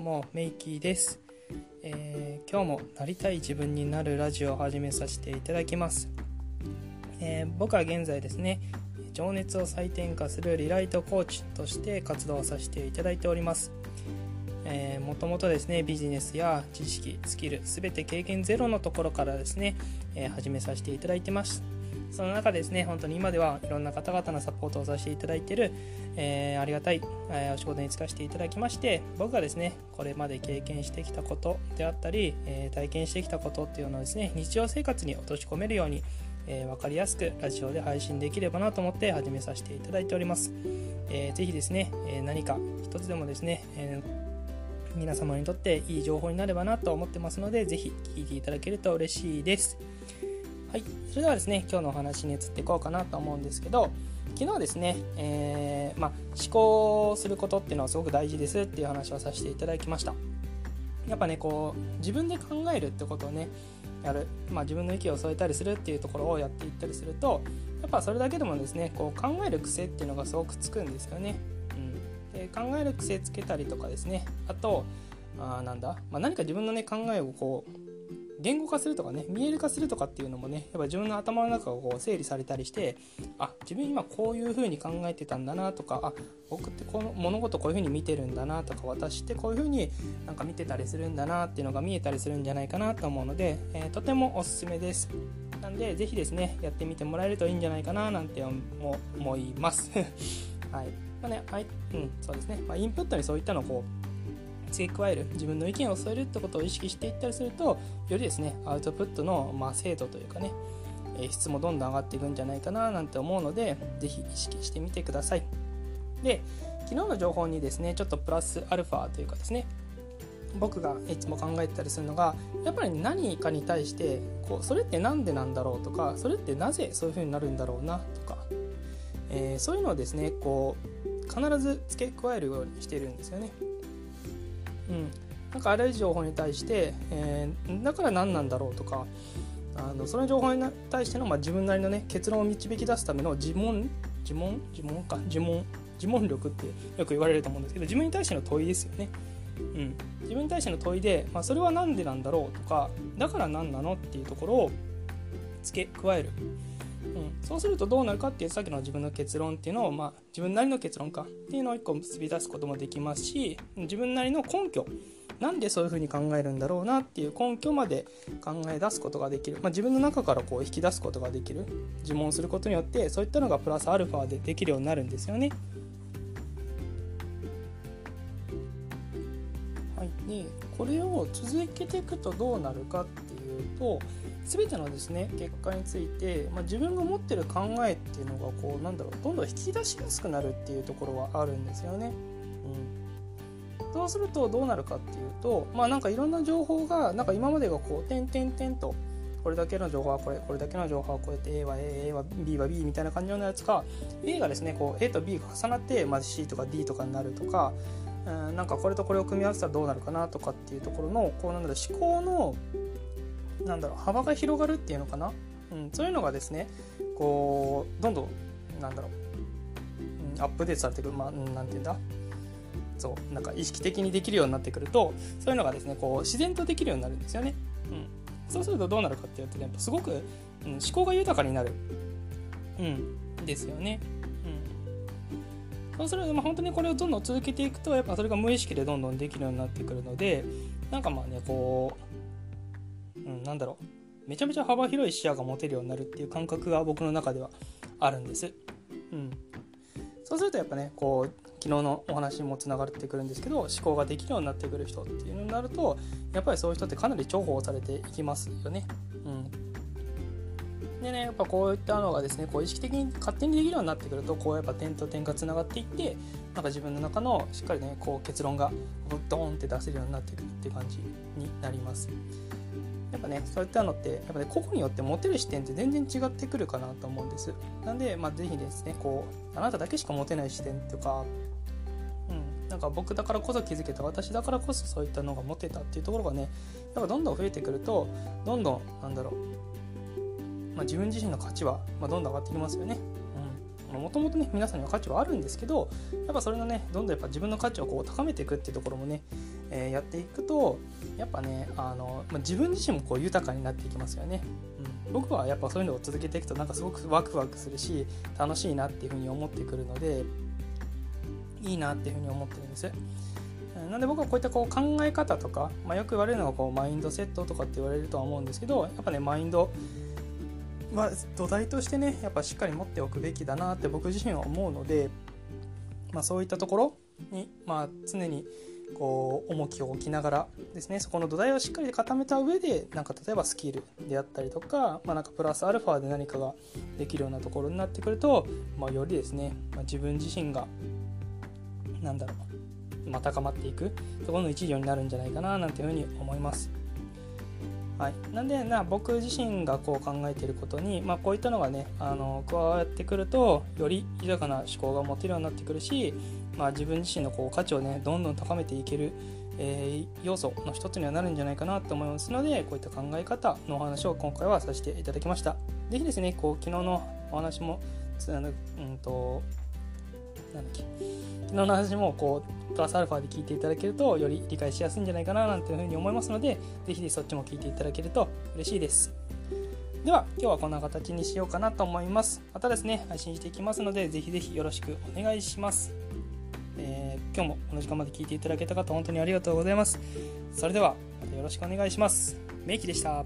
もメイキーです、えー、今日もなりたい自分になるラジオを始めさせていただきます、えー、僕は現在ですね情熱を再転化するリライトコーチとして活動させていただいております、もともとですねビジネスや知識スキル全て経験ゼロのところからですね、えー、始めさせていただいてます。その中ですね、本当に今ではいろんな方々のサポートをさせていただいている、えー、ありがたい、えー、お仕事に就かせていただきまして、僕がですね、これまで経験してきたことであったり、えー、体験してきたことっていうのをですね、日常生活に落とし込めるように、えー、分かりやすくラジオで配信できればなと思って始めさせていただいております。えー、ぜひですね、え何か一つでもですね、え皆様にとっていい情報になればなと思ってますので、ぜひ聞いていただけると嬉しいです。はい、それではですね今日のお話に移っていこうかなと思うんですけど昨日ですね、えー、まあ、思考することっていうのはすごく大事ですっていう話をさせていただきました。やっぱねこう自分で考えるってことをねやる、まあ、自分の意見を添えたりするっていうところをやっていったりするとやっぱそれだけでもですねこう考える癖っていうのがすごくつくんですよね、うん、で考える癖つけたりとかですね。あとあなんだ、まあ、何か自分のね考えをこう言語化するとかね見える化するとかっていうのもねやっぱ自分の頭の中がこう整理されたりしてあ自分今こういう風に考えてたんだなとかあ僕ってこの物事こういう風に見てるんだなとか私ってこういう風になんか見てたりするんだなっていうのが見えたりするんじゃないかなと思うので、えー、とてもおすすめです。なんで是非ですねやってみてもらえるといいんじゃないかななんて思います。はい。まあねはいうんそうですね、まあ、インプットにそういったのをこう付け加える自分の意見を添えるってことを意識していったりするとよりですねアウトプットの、まあ、精度というかね、質もどんどん上がっていくんじゃないかななんて思うので是非意識してみてくださいで昨日の情報にですねちょっとプラスアルファというかですね僕がいつも考えてたりするのがやっぱり何かに対してこうそれって何でなんだろうとかそれってなぜそういう風になるんだろうなとか、えー、そういうのをですねこう必ず付け加えるようにしてるんですよね。うん、なんかあらゆる情報に対して、えー、だから何なんだろうとかあのその情報に対しての、まあ、自分なりのね結論を導き出すための自問自問自問か自問自問力ってよく言われると思うんですけど自分に対しての問いですよね。うん、自分に対しての問いで、まあ、それは何でなんだろうとかだから何なのっていうところを付け加える、うん、そうするとどうなるかっていうさっきの自分の結論っていうのを、まあ、自分なりの結論か。っていうのを1個結び出すこともできますし自分なりの根拠。なんでそういうふうに考えるんだろうなっていう根拠まで考え出すことができる、まあ、自分の中からこう引き出すことができる。自問することによってそういったのがプラスアルファでできるようになるんですよね。はい、でこれを続けていくとどうなるかっていうと全てのですね結果について、まあ、自分が持ってる考えっていうのがこうなんだろうどんどん引き出しやすくなるっていうところはあるんですよね。うん、そうするとどうなるかっていうとまあなんかいろんな情報がなんか今までがこう点々点とこれだけの情報はこれこれだけの情報はこうやって A は A, A は B は B みたいな感じのやつか A がですねこう A と B が重なって、まあ、C とか D とかになるとかうんなんかこれとこれを組み合わせたらどうなるかなとかっていうところのこうなんだろう思考のなんだろう幅が広がるっていうのかな、うん、そういうのがですねこうどんどんなんだろう、アップデートされていくまあなんていうんだ？そうなんか意識的にできるようになってくるとそういうのがですねこう自然とできるようになるんですよね。うん、そうするとどうなるかっていうと、ね、すごく、うん、思考が豊かになる、うん、ですよね。うん、そうすると、まあ、本当にこれをどんどん続けていくとやっぱそれが無意識でどんどんできるようになってくるのでなんかまあねこう、うん、なんだろうめちゃめちゃ幅広い視野が持てるようになるっていう感覚が僕の中ではあるんです。うん、そうするとやっぱねこう昨日のお話にもつながってくるんですけど思考ができるようになってくる人っていうのになるとやっぱりそういう人ってかなり重宝されていきますよね。うんでね、やっぱこういったのがですねこう意識的に勝手にできるようになってくるとこうやっぱ点と点がつながっていってなんか自分の中のしっかりねこう結論がドーンって出せるようになってくるっていう感じになります。やっぱねそういったのってやっぱね個々によって持てる視点って全然違ってくるかなと思うんです。なんでまあ是非ですねこうあなただけしか持てない視点とかうんなんか僕だからこそ気づけた私だからこそそういったのが持てたっていうところがねやっぱどんどん増えてくるとどんどんなんだろう、まあ、自分自身の価値は、まあ、どんどん上がってきますよね。もともとね皆さんには価値はあるんですけどやっぱそれのねどんどんやっぱ自分の価値をこう高めていくっていうところもねえー、やっていくとやっぱねあの、まあ、自分自身もこう豊かになっていきますよね、うん、僕はやっぱそういうのを続けていくとなんかすごくワクワクするし楽しいなっていうふうに思ってくるのでいいなっていうふうに思ってるんです。なんで僕はこういったこう考え方とか、まあ、よく言われるのがこうマインドセットとかって言われるとは思うんですけどやっぱねマインドは土台としてねやっぱしっかり持っておくべきだなって僕自身は思うので、まあ、そういったところに、まあ、常にこう重きを置きながらですねそこの土台をしっかり固めた上でなんか例えばスキルであったりとか,、まあ、なんかプラスアルファで何かができるようなところになってくると、まあ、よりですね、まあ、自分自身がなんだろう、まあ、高まっていくところの一助になるんじゃないかななんていうふうに思います。はい、なんでな僕自身がこう考えていることに、まあ、こういったのがねあの加わってくるとより豊かな思考が持てるようになってくるし、まあ、自分自身のこう価値をねどんどん高めていける、えー、要素の一つにはなるんじゃないかなと思いますのでこういった考え方のお話を今回はさせていただきました。ぜひですねこう昨日のお話もつうんとなんだっけ。昨日の話もこうプラスアルファで聞いていただけるとより理解しやすいんじゃないかななんていうふうに思いますので是非そっちも聞いていただけると嬉しいです。では今日はこんな形にしようかなと思います。またですね配信していきますので是非是非よろしくお願いします、えー、今日もこの時間まで聞いていただけた方本当にありがとうございます。それではまたよろしくお願いします。メイキでした。